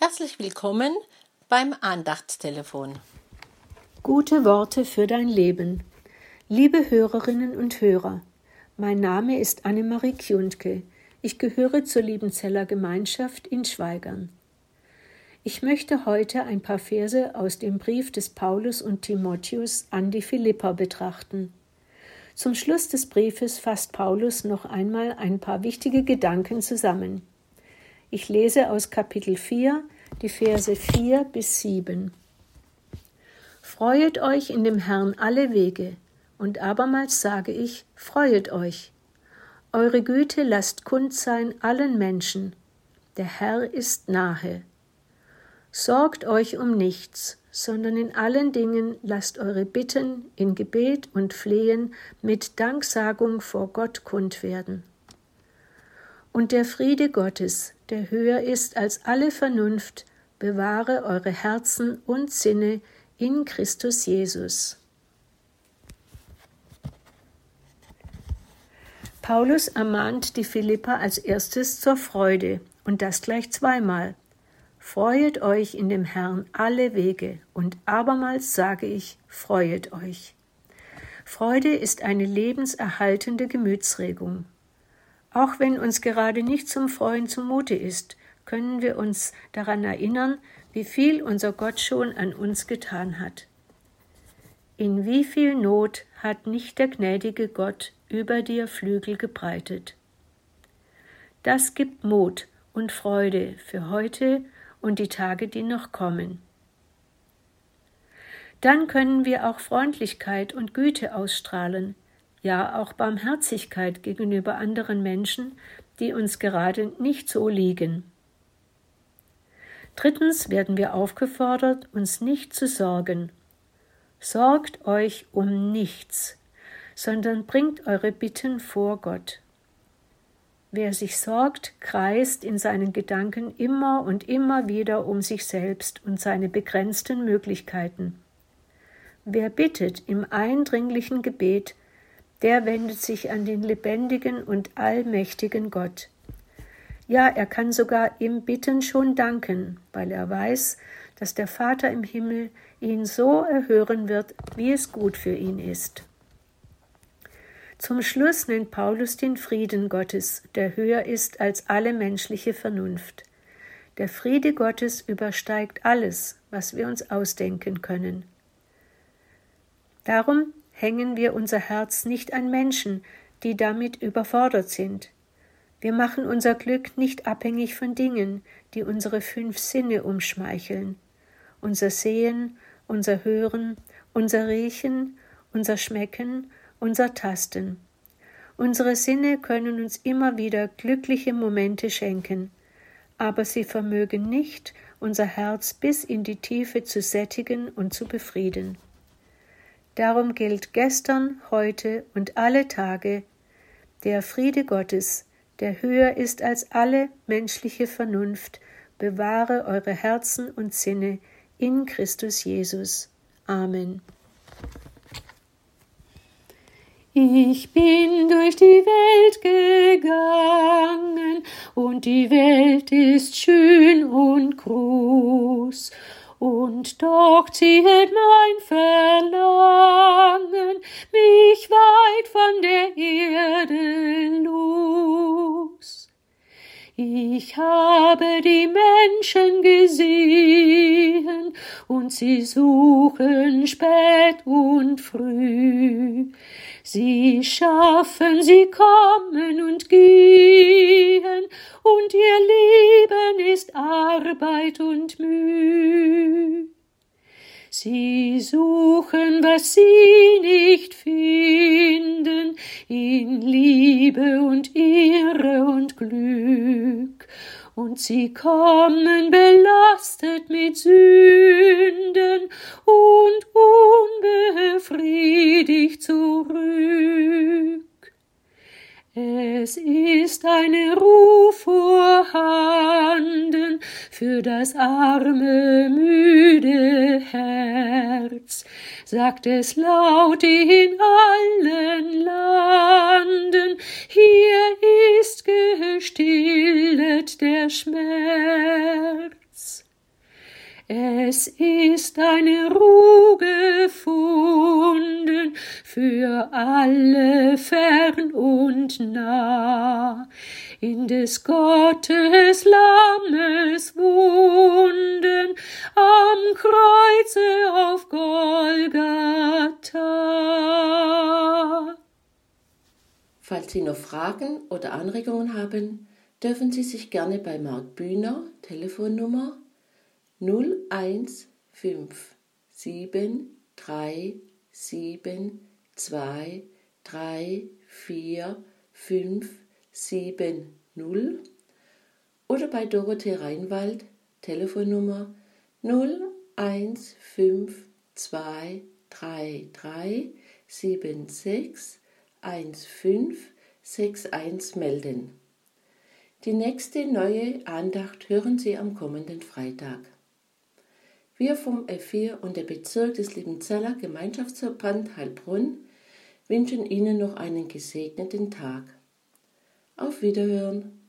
Herzlich willkommen beim Andachtstelefon. Gute Worte für dein Leben. Liebe Hörerinnen und Hörer, mein Name ist Annemarie Kjuntke. Ich gehöre zur Liebenzeller Gemeinschaft in Schweigern. Ich möchte heute ein paar Verse aus dem Brief des Paulus und Timotheus an die Philipper betrachten. Zum Schluss des Briefes fasst Paulus noch einmal ein paar wichtige Gedanken zusammen. Ich lese aus Kapitel 4 die Verse 4 bis 7. Freuet euch in dem Herrn alle Wege, und abermals sage ich, freuet euch. Eure Güte lasst kund sein allen Menschen, der Herr ist nahe. Sorgt euch um nichts, sondern in allen Dingen lasst eure Bitten in Gebet und Flehen mit Danksagung vor Gott kund werden. Und der Friede Gottes, der höher ist als alle Vernunft, bewahre eure Herzen und Sinne in Christus Jesus. Paulus ermahnt die Philipper als erstes zur Freude und das gleich zweimal. Freuet euch in dem Herrn alle Wege und abermals sage ich, freuet euch. Freude ist eine lebenserhaltende Gemütsregung. Auch wenn uns gerade nicht zum Freuen zumute ist, können wir uns daran erinnern, wie viel unser Gott schon an uns getan hat. In wie viel Not hat nicht der gnädige Gott über dir Flügel gebreitet. Das gibt Mut und Freude für heute und die Tage, die noch kommen. Dann können wir auch Freundlichkeit und Güte ausstrahlen, ja auch Barmherzigkeit gegenüber anderen Menschen, die uns gerade nicht so liegen. Drittens werden wir aufgefordert, uns nicht zu sorgen. Sorgt euch um nichts, sondern bringt eure Bitten vor Gott. Wer sich sorgt, kreist in seinen Gedanken immer und immer wieder um sich selbst und seine begrenzten Möglichkeiten. Wer bittet im eindringlichen Gebet, der wendet sich an den lebendigen und allmächtigen Gott. Ja, er kann sogar im Bitten schon danken, weil er weiß, dass der Vater im Himmel ihn so erhören wird, wie es gut für ihn ist. Zum Schluss nennt Paulus den Frieden Gottes, der höher ist als alle menschliche Vernunft. Der Friede Gottes übersteigt alles, was wir uns ausdenken können. Darum hängen wir unser Herz nicht an Menschen, die damit überfordert sind, wir machen unser Glück nicht abhängig von Dingen, die unsere fünf Sinne umschmeicheln. Unser Sehen, unser Hören, unser Riechen, unser Schmecken, unser Tasten. Unsere Sinne können uns immer wieder glückliche Momente schenken, aber sie vermögen nicht, unser Herz bis in die Tiefe zu sättigen und zu befrieden. Darum gilt gestern, heute und alle Tage der Friede Gottes, der höher ist als alle menschliche Vernunft, bewahre eure Herzen und Sinne in Christus Jesus. Amen. Ich bin durch die Welt gegangen, und die Welt ist schön und groß, und doch zieht mein Verlangen mich weit von der Erde los. Ich habe die Menschen gesehen, und sie suchen spät und früh. Sie schaffen, sie kommen Arbeit und Mühe. Sie suchen, was sie nicht finden, in Liebe und Ehre und Glück, und sie kommen belastet mit Sünden und unbefriedigt zurück. Es ist eine Ruf vorhanden für das arme, müde Herz, sagt es laut in allen Landen, hier ist gestillet der Schmerz. Es ist eine Ruhe gefunden für alle fern und nah. In des Gottes Lammes Wunden am Kreuze auf Golgatha. Falls Sie noch Fragen oder Anregungen haben, dürfen Sie sich gerne bei Marc Bühner, Telefonnummer 01557234570 oder bei Dorothee Reinwald, Telefonnummer 015233376 1561 melden. Die nächste neue Andacht hören Sie am kommenden Freitag. Wir vom F4 und der Bezirk des Liebenzeller Gemeinschaftsverband Heilbrunn wünschen Ihnen noch einen gesegneten Tag. Auf Wiederhören!